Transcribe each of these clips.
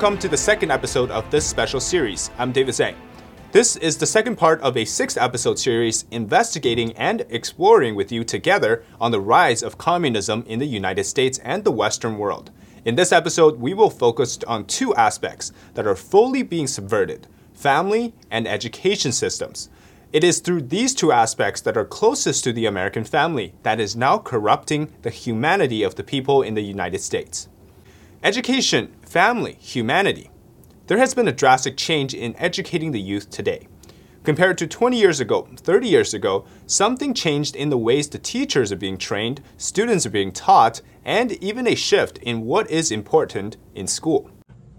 Welcome to the second episode of this special series. I'm David Zhang. This is the second part of a six episode series investigating and exploring with you together on the rise of communism in the United States and the Western world. In this episode, we will focus on two aspects that are fully being subverted family and education systems. It is through these two aspects that are closest to the American family that is now corrupting the humanity of the people in the United States. Education, family, humanity. There has been a drastic change in educating the youth today. Compared to 20 years ago, 30 years ago, something changed in the ways the teachers are being trained, students are being taught, and even a shift in what is important in school.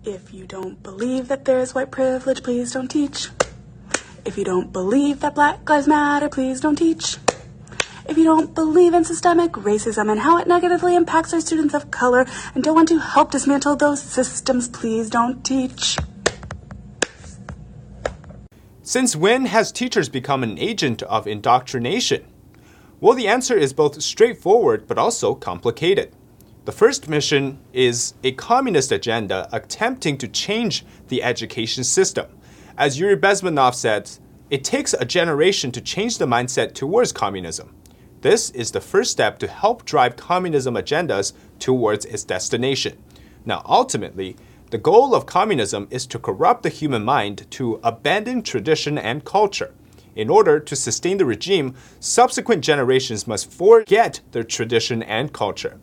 If you don't believe that there is white privilege, please don't teach. If you don't believe that Black Lives Matter, please don't teach. If you don't believe in systemic racism and how it negatively impacts our students of color and don't want to help dismantle those systems, please don't teach. Since when has teachers become an agent of indoctrination? Well, the answer is both straightforward but also complicated. The first mission is a communist agenda attempting to change the education system. As Yuri Bezmenov said, it takes a generation to change the mindset towards communism. This is the first step to help drive communism agendas towards its destination. Now, ultimately, the goal of communism is to corrupt the human mind to abandon tradition and culture. In order to sustain the regime, subsequent generations must forget their tradition and culture.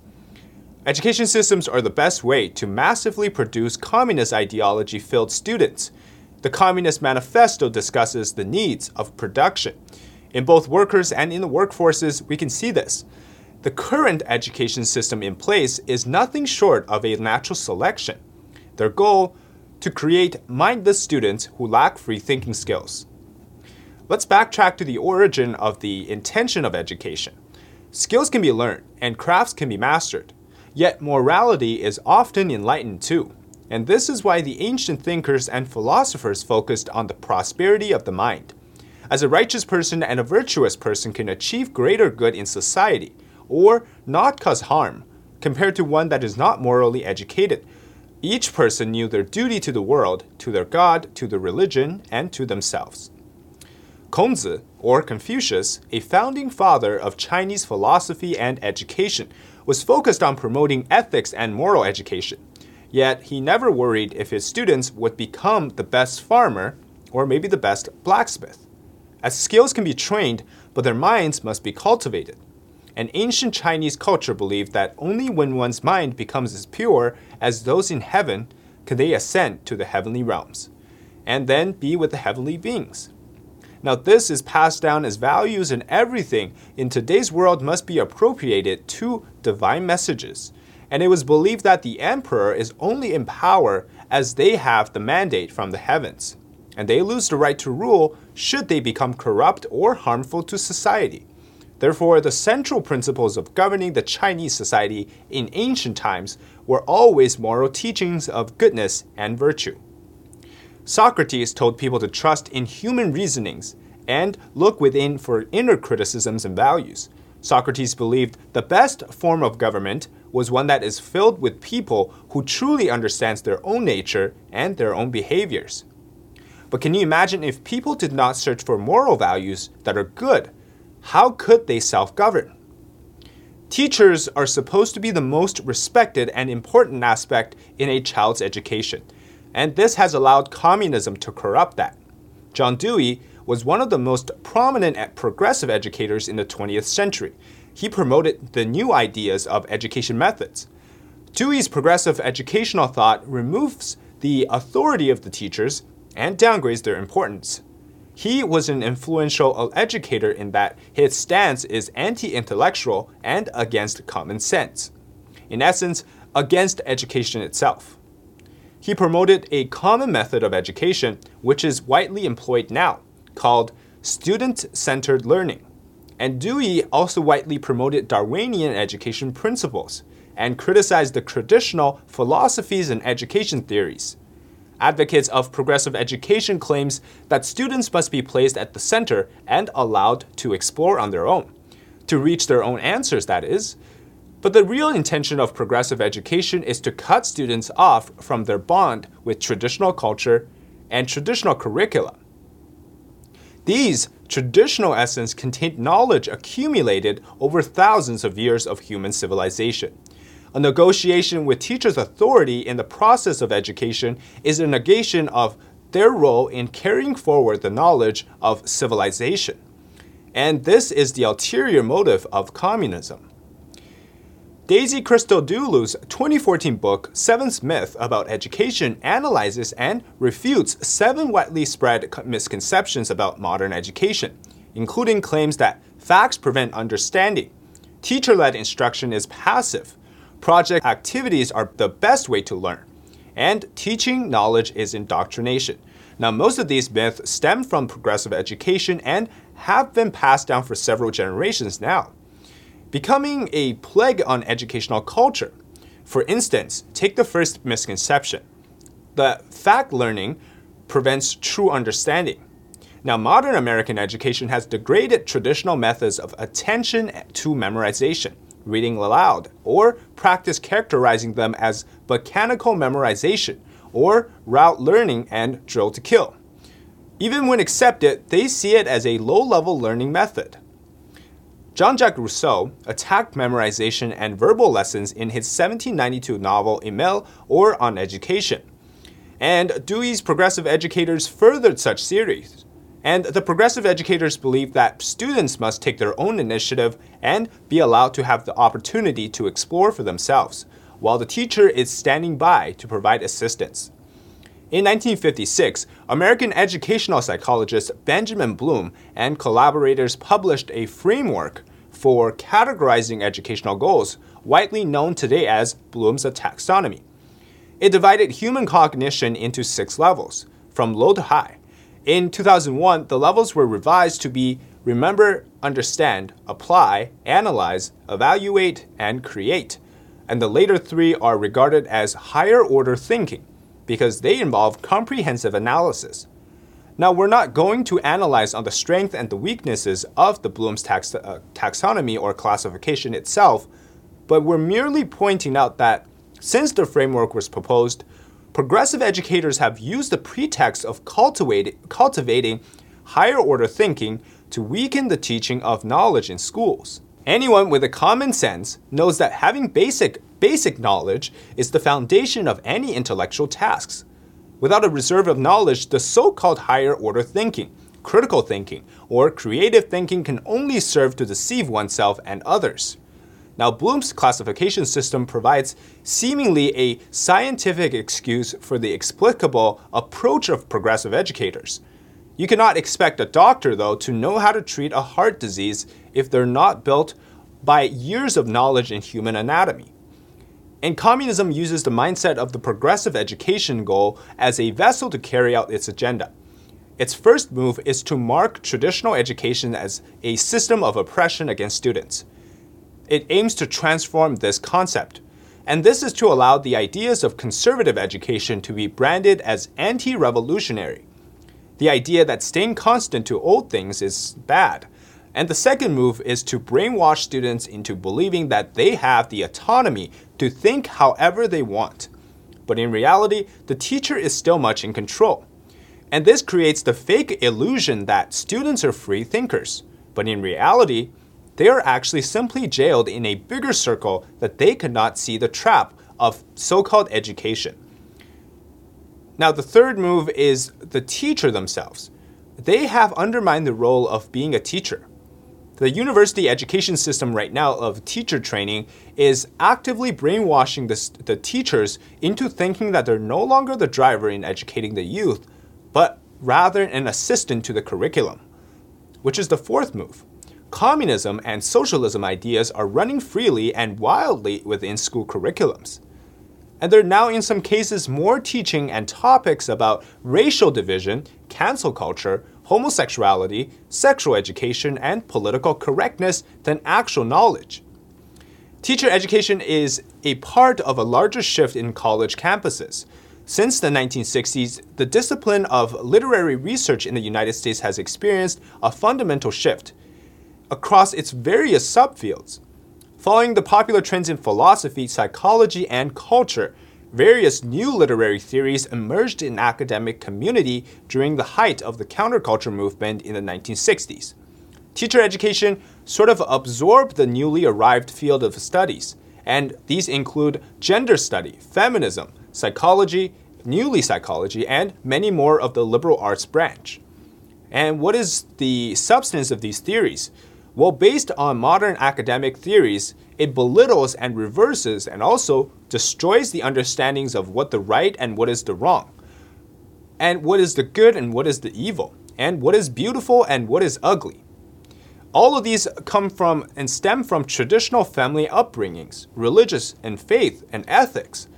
Education systems are the best way to massively produce communist ideology filled students. The Communist Manifesto discusses the needs of production. In both workers and in the workforces, we can see this. The current education system in place is nothing short of a natural selection. Their goal to create mindless students who lack free thinking skills. Let's backtrack to the origin of the intention of education. Skills can be learned and crafts can be mastered, yet morality is often enlightened too. And this is why the ancient thinkers and philosophers focused on the prosperity of the mind as a righteous person and a virtuous person can achieve greater good in society, or not cause harm, compared to one that is not morally educated. Each person knew their duty to the world, to their God, to the religion, and to themselves. Kongzi, or Confucius, a founding father of Chinese philosophy and education, was focused on promoting ethics and moral education. Yet he never worried if his students would become the best farmer or maybe the best blacksmith as skills can be trained, but their minds must be cultivated. An ancient Chinese culture believed that only when one's mind becomes as pure as those in heaven can they ascend to the heavenly realms, and then be with the heavenly beings. Now, this is passed down as values, and everything in today's world must be appropriated to divine messages. And it was believed that the emperor is only in power as they have the mandate from the heavens and they lose the right to rule should they become corrupt or harmful to society. Therefore, the central principles of governing the Chinese society in ancient times were always moral teachings of goodness and virtue. Socrates told people to trust in human reasonings and look within for inner criticisms and values. Socrates believed the best form of government was one that is filled with people who truly understands their own nature and their own behaviors. But can you imagine if people did not search for moral values that are good? How could they self govern? Teachers are supposed to be the most respected and important aspect in a child's education, and this has allowed communism to corrupt that. John Dewey was one of the most prominent progressive educators in the 20th century. He promoted the new ideas of education methods. Dewey's progressive educational thought removes the authority of the teachers and downgrades their importance. He was an influential educator in that his stance is anti intellectual and against common sense. In essence, against education itself. He promoted a common method of education which is widely employed now, called student centered learning. And Dewey also widely promoted Darwinian education principles and criticized the traditional philosophies and education theories. Advocates of progressive education claims that students must be placed at the center and allowed to explore on their own. To reach their own answers, that is. But the real intention of progressive education is to cut students off from their bond with traditional culture and traditional curricula. These traditional essence contain knowledge accumulated over thousands of years of human civilization. A negotiation with teachers' authority in the process of education is a negation of their role in carrying forward the knowledge of civilization. And this is the ulterior motive of communism. Daisy Crystal Christodoulou's 2014 book, Seventh Myth About Education, analyzes and refutes seven widely spread misconceptions about modern education, including claims that facts prevent understanding, teacher led instruction is passive, project activities are the best way to learn, and teaching knowledge is indoctrination. Now, most of these myths stem from progressive education and have been passed down for several generations now becoming a plague on educational culture. For instance, take the first misconception. The fact learning prevents true understanding. Now, modern American education has degraded traditional methods of attention to memorization, reading aloud, or practice characterizing them as mechanical memorization, or route learning and drill to kill. Even when accepted, they see it as a low level learning method. Jean Jacques Rousseau attacked memorization and verbal lessons in his 1792 novel Emile or On Education. And Dewey's progressive educators furthered such theories. And the progressive educators believe that students must take their own initiative and be allowed to have the opportunity to explore for themselves, while the teacher is standing by to provide assistance. In 1956, American educational psychologist Benjamin Bloom and collaborators published a framework for categorizing educational goals, widely known today as Bloom's taxonomy. It divided human cognition into six levels, from low to high. In 2001, the levels were revised to be remember, understand, apply, analyze, evaluate, and create. And the later three are regarded as higher order thinking because they involve comprehensive analysis. Now, we're not going to analyze on the strength and the weaknesses of the Bloom's tax, uh, taxonomy or classification itself, but we're merely pointing out that since the framework was proposed, progressive educators have used the pretext of cultivating higher order thinking to weaken the teaching of knowledge in schools. Anyone with a common sense knows that having basic basic knowledge is the foundation of any intellectual tasks. Without a reserve of knowledge, the so-called higher order thinking, critical thinking, or creative thinking can only serve to deceive oneself and others. Now, Bloom's classification system provides seemingly a scientific excuse for the explicable approach of progressive educators. You cannot expect a doctor, though, to know how to treat a heart disease if they're not built by years of knowledge in human anatomy. And communism uses the mindset of the progressive education goal as a vessel to carry out its agenda. Its first move is to mark traditional education as a system of oppression against students. It aims to transform this concept, and this is to allow the ideas of conservative education to be branded as anti revolutionary. The idea that staying constant to old things is bad. And the second move is to brainwash students into believing that they have the autonomy to think however they want. But in reality, the teacher is still much in control. And this creates the fake illusion that students are free thinkers. But in reality, they are actually simply jailed in a bigger circle that they cannot see the trap of so called education. Now, the third move is the teacher themselves. They have undermined the role of being a teacher. The university education system right now of teacher training is actively brainwashing the, the teachers into thinking that they're no longer the driver in educating the youth, but rather an assistant to the curriculum, which is the fourth move. Communism and socialism ideas are running freely and wildly within school curriculums and there are now in some cases more teaching and topics about racial division, cancel culture, homosexuality, sexual education, and political correctness than actual knowledge. Teacher education is a part of a larger shift in college campuses. Since the 1960s, the discipline of literary research in the United States has experienced a fundamental shift across its various subfields. Following the popular trends in philosophy, psychology, and culture, various new literary theories emerged in academic community during the height of the counterculture movement in the 1960s. Teacher education sort of absorbed the newly arrived field of studies, and these include gender study, feminism, psychology, newly psychology, and many more of the liberal arts branch. And what is the substance of these theories? Well, based on modern academic theories, it belittles and reverses and also destroys the understandings of what the right and what is the wrong, and what is the good and what is the evil, and what is beautiful and what is ugly. All of these come from and stem from traditional family upbringings, religious and faith and ethics.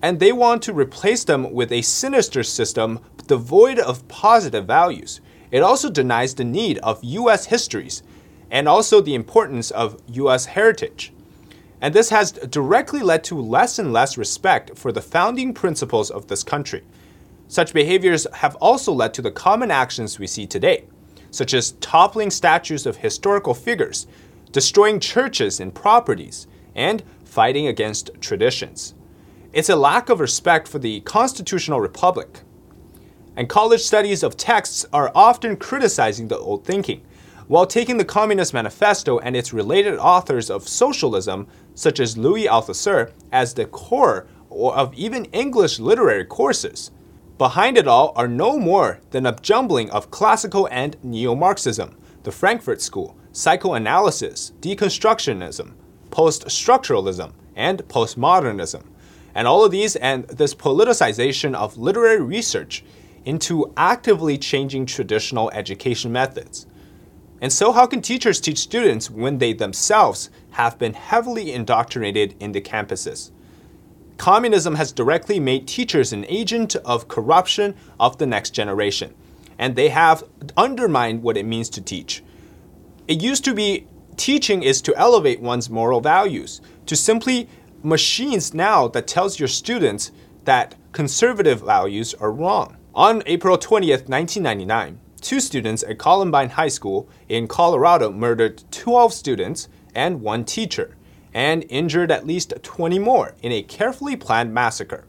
And they want to replace them with a sinister system devoid of positive values. It also denies the need of US histories and also the importance of US heritage. And this has directly led to less and less respect for the founding principles of this country. Such behaviors have also led to the common actions we see today, such as toppling statues of historical figures, destroying churches and properties, and fighting against traditions. It's a lack of respect for the constitutional republic. And college studies of texts are often criticizing the old thinking, while taking the Communist Manifesto and its related authors of socialism, such as Louis Althusser, as the core of even English literary courses. Behind it all are no more than a jumbling of classical and neo Marxism, the Frankfurt School, psychoanalysis, deconstructionism, post structuralism, and postmodernism. And all of these and this politicization of literary research into actively changing traditional education methods. And so, how can teachers teach students when they themselves have been heavily indoctrinated in the campuses? Communism has directly made teachers an agent of corruption of the next generation, and they have undermined what it means to teach. It used to be teaching is to elevate one's moral values, to simply machines now that tells your students that conservative values are wrong. On April 20th, 1999, two students at Columbine High School in Colorado murdered 12 students and one teacher, and injured at least 20 more in a carefully planned massacre.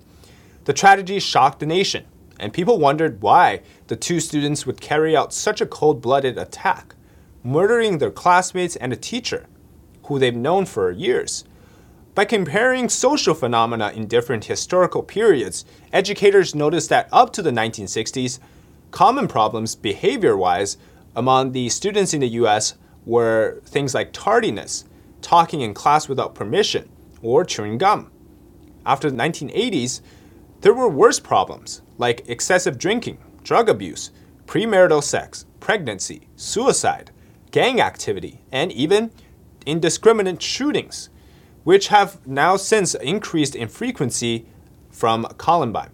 The tragedy shocked the nation, and people wondered why the two students would carry out such a cold blooded attack, murdering their classmates and a teacher, who they've known for years. By comparing social phenomena in different historical periods, educators noticed that up to the 1960s, common problems behavior wise among the students in the US were things like tardiness, talking in class without permission, or chewing gum. After the 1980s, there were worse problems like excessive drinking, drug abuse, premarital sex, pregnancy, suicide, gang activity, and even indiscriminate shootings which have now since increased in frequency from Columbine.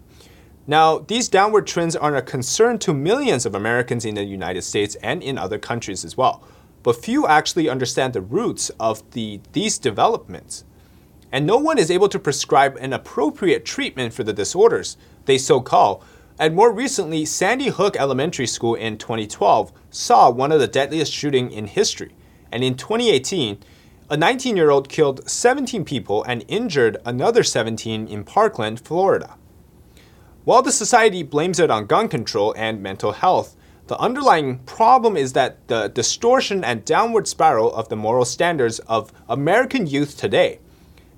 Now, these downward trends are a concern to millions of Americans in the United States and in other countries as well. But few actually understand the roots of the, these developments. And no one is able to prescribe an appropriate treatment for the disorders they so call. And more recently, Sandy Hook Elementary School in 2012 saw one of the deadliest shootings in history. And in 2018, a 19 year old killed 17 people and injured another 17 in Parkland, Florida. While the society blames it on gun control and mental health, the underlying problem is that the distortion and downward spiral of the moral standards of American youth today.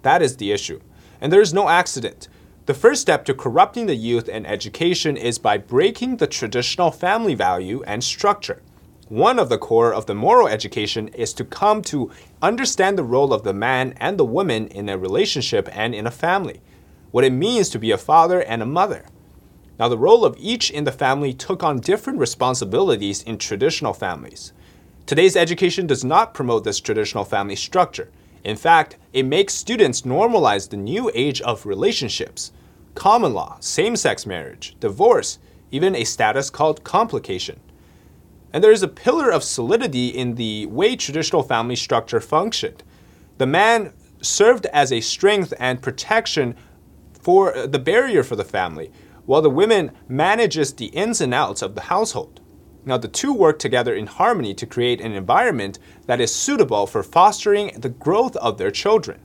That is the issue. And there is no accident. The first step to corrupting the youth and education is by breaking the traditional family value and structure. One of the core of the moral education is to come to understand the role of the man and the woman in a relationship and in a family, what it means to be a father and a mother. Now, the role of each in the family took on different responsibilities in traditional families. Today's education does not promote this traditional family structure. In fact, it makes students normalize the new age of relationships common law, same sex marriage, divorce, even a status called complication. And there is a pillar of solidity in the way traditional family structure functioned. The man served as a strength and protection for uh, the barrier for the family, while the women manages the ins and outs of the household. Now, the two work together in harmony to create an environment that is suitable for fostering the growth of their children.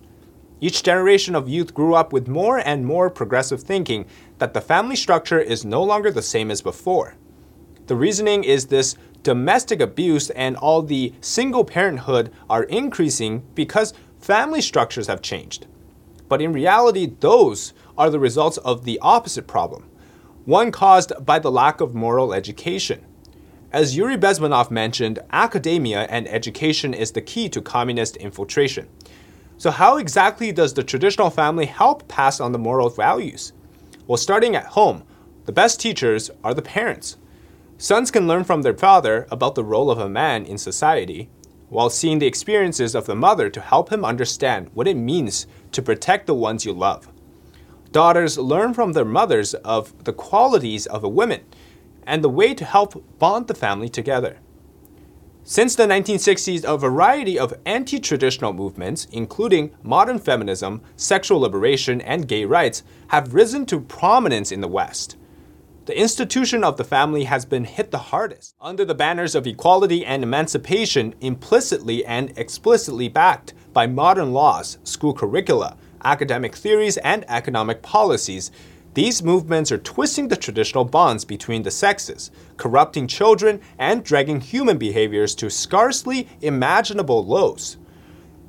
Each generation of youth grew up with more and more progressive thinking that the family structure is no longer the same as before. The reasoning is this domestic abuse and all the single parenthood are increasing because family structures have changed. But in reality, those are the results of the opposite problem, one caused by the lack of moral education. As Yuri Bezmenov mentioned, academia and education is the key to communist infiltration. So, how exactly does the traditional family help pass on the moral values? Well, starting at home, the best teachers are the parents. Sons can learn from their father about the role of a man in society, while seeing the experiences of the mother to help him understand what it means to protect the ones you love. Daughters learn from their mothers of the qualities of a woman and the way to help bond the family together. Since the 1960s, a variety of anti traditional movements, including modern feminism, sexual liberation, and gay rights, have risen to prominence in the West. The institution of the family has been hit the hardest. Under the banners of equality and emancipation, implicitly and explicitly backed by modern laws, school curricula, academic theories, and economic policies, these movements are twisting the traditional bonds between the sexes, corrupting children, and dragging human behaviors to scarcely imaginable lows.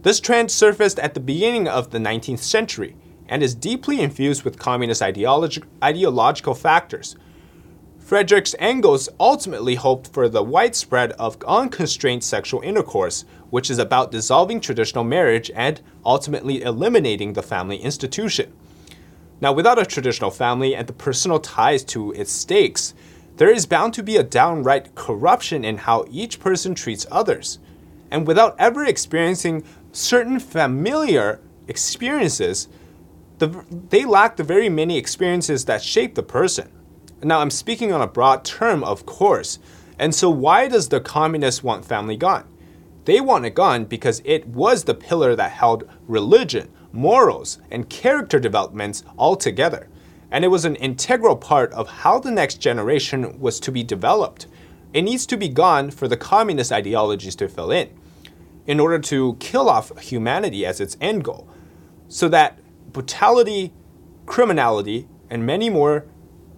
This trend surfaced at the beginning of the 19th century and is deeply infused with communist ideologi- ideological factors. Friedrich Engels ultimately hoped for the widespread of unconstrained sexual intercourse, which is about dissolving traditional marriage and ultimately eliminating the family institution. Now, without a traditional family and the personal ties to its stakes, there is bound to be a downright corruption in how each person treats others. And without ever experiencing certain familiar experiences, the, they lack the very many experiences that shape the person. Now, I'm speaking on a broad term, of course. And so, why does the communists want family gone? They want a gun because it was the pillar that held religion, morals, and character developments all together. And it was an integral part of how the next generation was to be developed. It needs to be gone for the communist ideologies to fill in, in order to kill off humanity as its end goal, so that brutality, criminality, and many more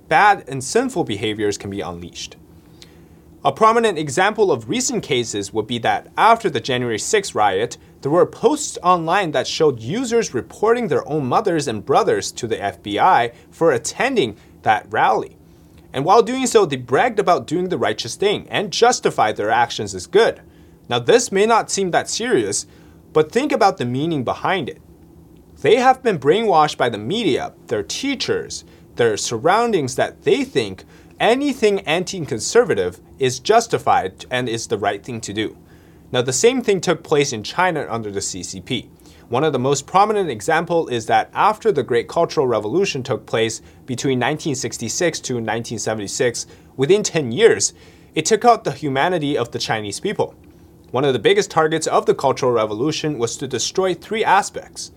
bad and sinful behaviors can be unleashed. A prominent example of recent cases would be that after the January 6 riot, there were posts online that showed users reporting their own mothers and brothers to the FBI for attending that rally. And while doing so, they bragged about doing the righteous thing and justified their actions as good. Now, this may not seem that serious, but think about the meaning behind it. They have been brainwashed by the media, their teachers, their surroundings that they think anything anti conservative is justified and is the right thing to do. Now, the same thing took place in China under the CCP. One of the most prominent examples is that after the Great Cultural Revolution took place between 1966 to 1976, within 10 years, it took out the humanity of the Chinese people. One of the biggest targets of the Cultural Revolution was to destroy three aspects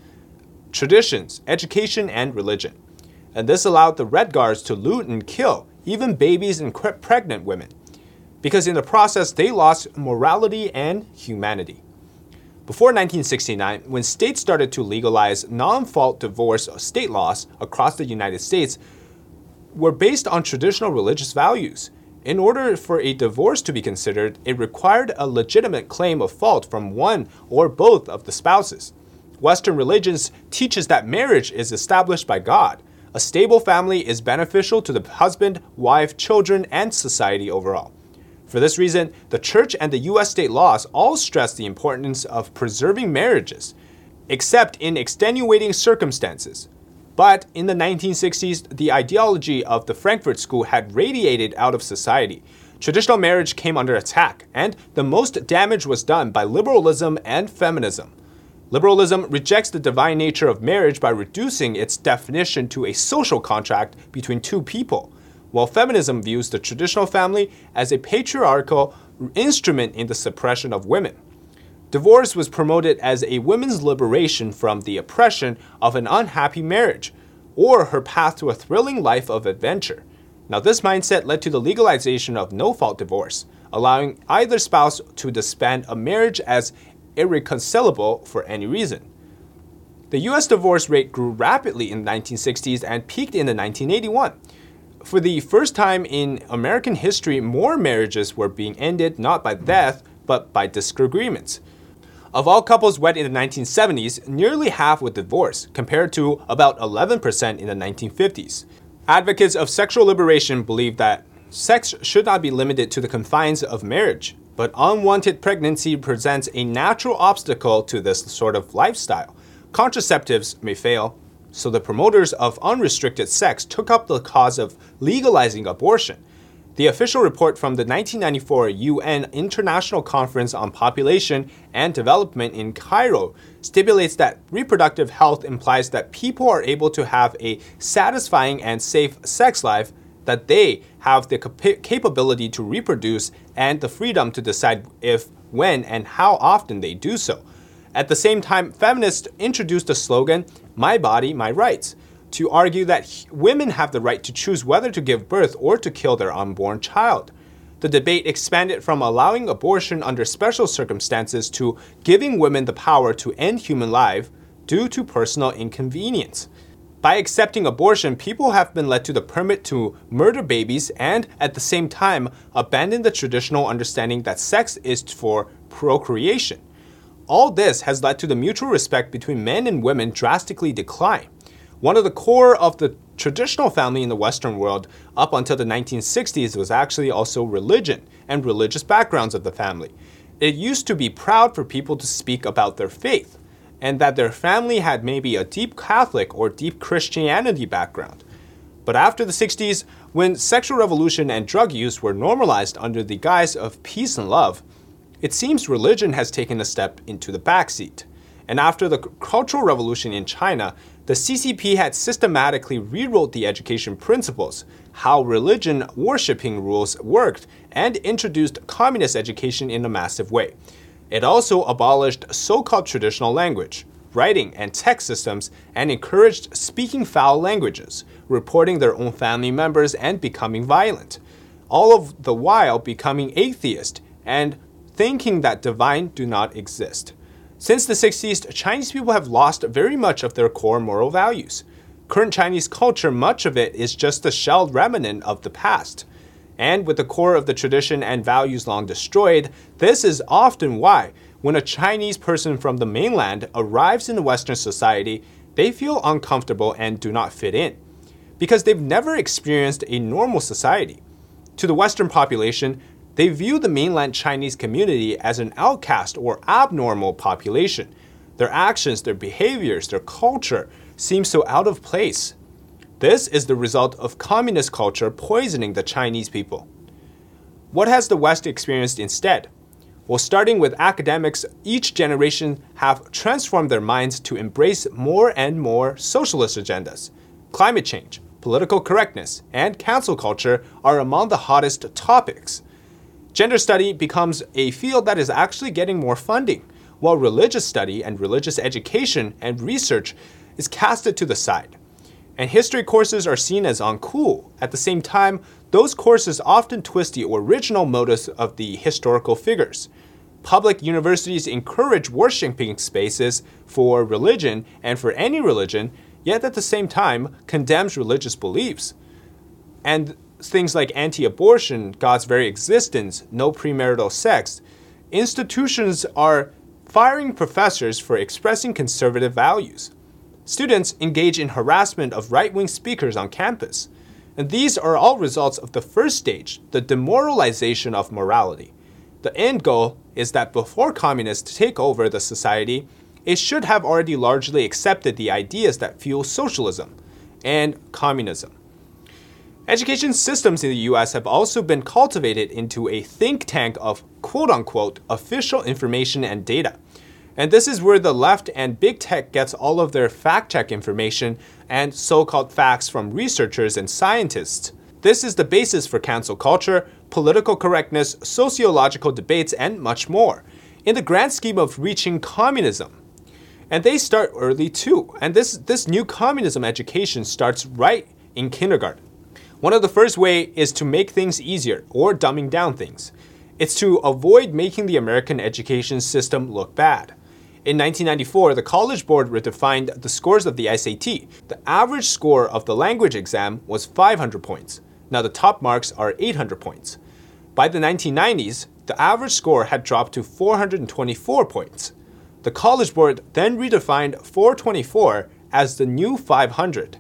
traditions, education, and religion. And this allowed the Red Guards to loot and kill even babies and pregnant women because in the process they lost morality and humanity. Before 1969, when states started to legalize non fault divorce state laws across the United States, were based on traditional religious values. In order for a divorce to be considered, it required a legitimate claim of fault from one or both of the spouses. Western religions teaches that marriage is established by God. A stable family is beneficial to the husband, wife, children, and society overall. For this reason, the church and the US state laws all stress the importance of preserving marriages, except in extenuating circumstances. But in the 1960s, the ideology of the Frankfurt School had radiated out of society. Traditional marriage came under attack, and the most damage was done by liberalism and feminism. Liberalism rejects the divine nature of marriage by reducing its definition to a social contract between two people while feminism views the traditional family as a patriarchal instrument in the suppression of women. Divorce was promoted as a woman's liberation from the oppression of an unhappy marriage, or her path to a thrilling life of adventure. Now, this mindset led to the legalization of no fault divorce, allowing either spouse to disband a marriage as irreconcilable for any reason. The US divorce rate grew rapidly in the 1960s and peaked in the 1981. For the first time in American history, more marriages were being ended not by death, but by disagreements. Of all couples wed in the 1970s, nearly half would divorce, compared to about 11% in the 1950s. Advocates of sexual liberation believe that sex should not be limited to the confines of marriage, but unwanted pregnancy presents a natural obstacle to this sort of lifestyle. Contraceptives may fail, so the promoters of unrestricted sex took up the cause of legalizing abortion. The official report from the 1994 UN International Conference on Population and Development in Cairo stipulates that reproductive health implies that people are able to have a satisfying and safe sex life, that they have the cap- capability to reproduce and the freedom to decide if, when, and how often they do so. At the same time, feminists introduced the slogan, My Body, My Rights to argue that women have the right to choose whether to give birth or to kill their unborn child. The debate expanded from allowing abortion under special circumstances to giving women the power to end human life due to personal inconvenience. By accepting abortion, people have been led to the permit to murder babies and, at the same time, abandon the traditional understanding that sex is for procreation. All this has led to the mutual respect between men and women drastically decline. One of the core of the traditional family in the Western world up until the 1960s was actually also religion and religious backgrounds of the family. It used to be proud for people to speak about their faith and that their family had maybe a deep Catholic or deep Christianity background. But after the 60s, when sexual revolution and drug use were normalized under the guise of peace and love, it seems religion has taken a step into the backseat. And after the Cultural Revolution in China, the CCP had systematically rewrote the education principles, how religion worshipping rules worked, and introduced communist education in a massive way. It also abolished so called traditional language, writing, and text systems and encouraged speaking foul languages, reporting their own family members, and becoming violent. All of the while becoming atheist and thinking that divine do not exist. Since the 60s, Chinese people have lost very much of their core moral values. Current Chinese culture, much of it is just a shelled remnant of the past. And with the core of the tradition and values long destroyed, this is often why, when a Chinese person from the mainland arrives in Western society, they feel uncomfortable and do not fit in. Because they've never experienced a normal society. To the Western population, they view the mainland Chinese community as an outcast or abnormal population. Their actions, their behaviors, their culture seem so out of place. This is the result of communist culture poisoning the Chinese people. What has the West experienced instead? Well, starting with academics, each generation have transformed their minds to embrace more and more socialist agendas. Climate change, political correctness, and cancel culture are among the hottest topics. Gender study becomes a field that is actually getting more funding, while religious study and religious education and research is casted to the side. And history courses are seen as uncool. At the same time, those courses often twist the original motives of the historical figures. Public universities encourage worshiping spaces for religion and for any religion, yet at the same time condemns religious beliefs. And things like anti abortion, God's very existence, no premarital sex, institutions are firing professors for expressing conservative values. Students engage in harassment of right wing speakers on campus. And these are all results of the first stage, the demoralization of morality. The end goal is that before communists take over the society, it should have already largely accepted the ideas that fuel socialism and communism. Education systems in the US have also been cultivated into a think tank of quote unquote official information and data. And this is where the left and big tech gets all of their fact check information and so called facts from researchers and scientists. This is the basis for cancel culture, political correctness, sociological debates, and much more, in the grand scheme of reaching communism. And they start early too. And this, this new communism education starts right in kindergarten. One of the first way is to make things easier or dumbing down things. It's to avoid making the American education system look bad. In 1994, the College Board redefined the scores of the SAT. The average score of the language exam was 500 points. Now the top marks are 800 points. By the 1990s, the average score had dropped to 424 points. The College Board then redefined 424 as the new 500.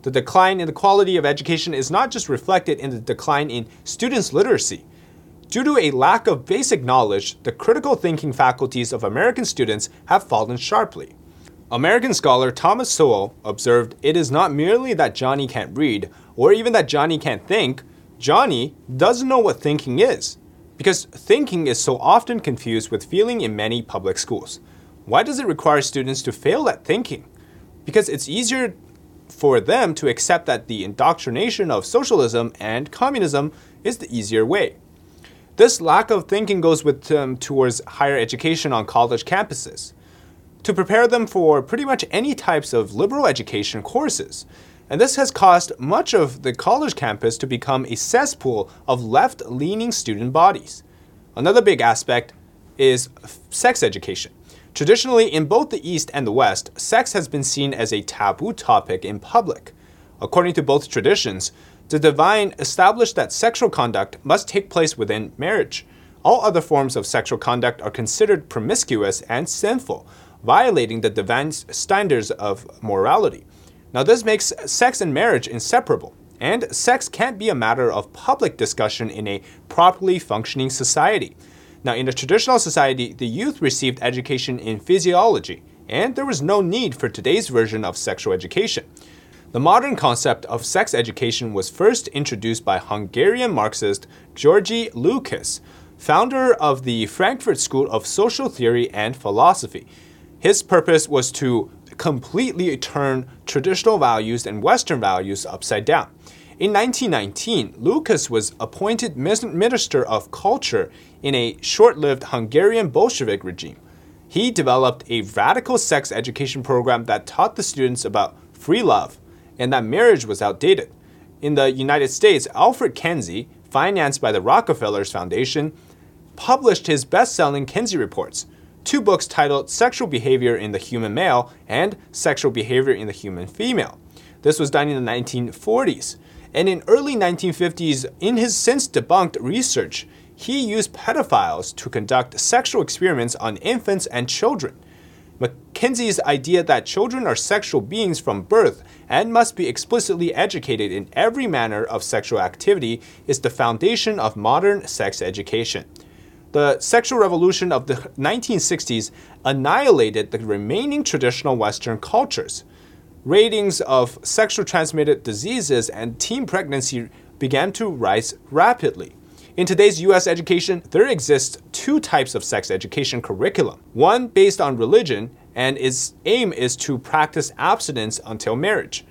The decline in the quality of education is not just reflected in the decline in students' literacy. Due to a lack of basic knowledge, the critical thinking faculties of American students have fallen sharply. American scholar Thomas Sowell observed it is not merely that Johnny can't read, or even that Johnny can't think, Johnny doesn't know what thinking is. Because thinking is so often confused with feeling in many public schools. Why does it require students to fail at thinking? Because it's easier for them to accept that the indoctrination of socialism and communism is the easier way. This lack of thinking goes with um, towards higher education on college campuses to prepare them for pretty much any types of liberal education courses. And this has caused much of the college campus to become a cesspool of left leaning student bodies. Another big aspect is sex education. Traditionally, in both the East and the West, sex has been seen as a taboo topic in public. According to both traditions, the divine established that sexual conduct must take place within marriage. All other forms of sexual conduct are considered promiscuous and sinful, violating the divine standards of morality. Now, this makes sex and marriage inseparable, and sex can't be a matter of public discussion in a properly functioning society. Now, in a traditional society, the youth received education in physiology, and there was no need for today's version of sexual education. The modern concept of sex education was first introduced by Hungarian Marxist György Lukács, founder of the Frankfurt School of Social Theory and Philosophy. His purpose was to completely turn traditional values and Western values upside down. In 1919, Lukács was appointed Minister of Culture in a short lived Hungarian Bolshevik regime. He developed a radical sex education program that taught the students about free love, and that marriage was outdated. In the United States, Alfred Kinsey, financed by the Rockefellers Foundation, published his best selling Kinsey Reports, two books titled Sexual Behavior in the Human Male and Sexual Behavior in the Human Female. This was done in the 1940s. And in early 1950s, in his since debunked research, he used pedophiles to conduct sexual experiments on infants and children. McKinsey's idea that children are sexual beings from birth and must be explicitly educated in every manner of sexual activity is the foundation of modern sex education. The sexual revolution of the 1960s annihilated the remaining traditional Western cultures. Ratings of sexually transmitted diseases and teen pregnancy began to rise rapidly. In today's US education, there exists two types of sex education curriculum. One based on religion, and its aim is to practice abstinence until marriage.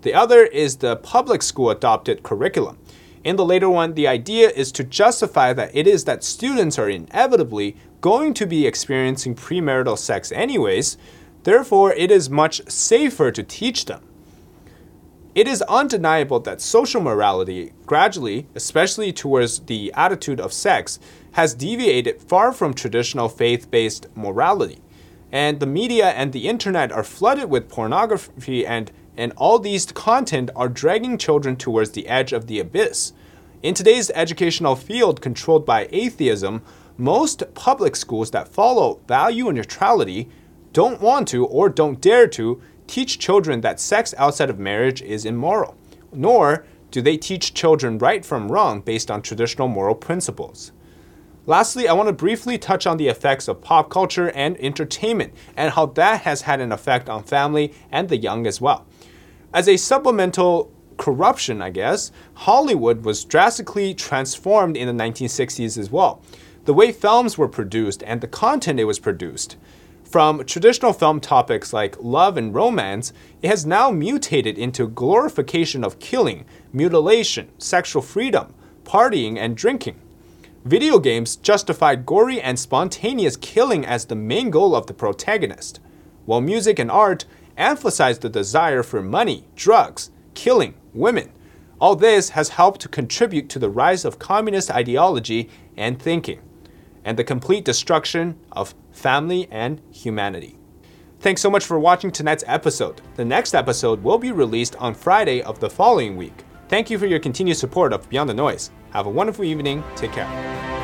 The other is the public school adopted curriculum. In the later one, the idea is to justify that it is that students are inevitably going to be experiencing premarital sex anyways, therefore, it is much safer to teach them. It is undeniable that social morality, gradually, especially towards the attitude of sex, has deviated far from traditional faith based morality. And the media and the internet are flooded with pornography, and, and all these content are dragging children towards the edge of the abyss. In today's educational field controlled by atheism, most public schools that follow value neutrality don't want to or don't dare to teach children that sex outside of marriage is immoral, nor do they teach children right from wrong based on traditional moral principles. Lastly, I want to briefly touch on the effects of pop culture and entertainment and how that has had an effect on family and the young as well. As a supplemental corruption, I guess, Hollywood was drastically transformed in the 1960s as well. The way films were produced and the content it was produced. From traditional film topics like love and romance, it has now mutated into glorification of killing, mutilation, sexual freedom, partying, and drinking. Video games justified gory and spontaneous killing as the main goal of the protagonist, while music and art emphasized the desire for money, drugs, killing, women. All this has helped to contribute to the rise of communist ideology and thinking, and the complete destruction of family and humanity. Thanks so much for watching tonight's episode. The next episode will be released on Friday of the following week. Thank you for your continued support of Beyond the Noise. Have a wonderful evening. Take care.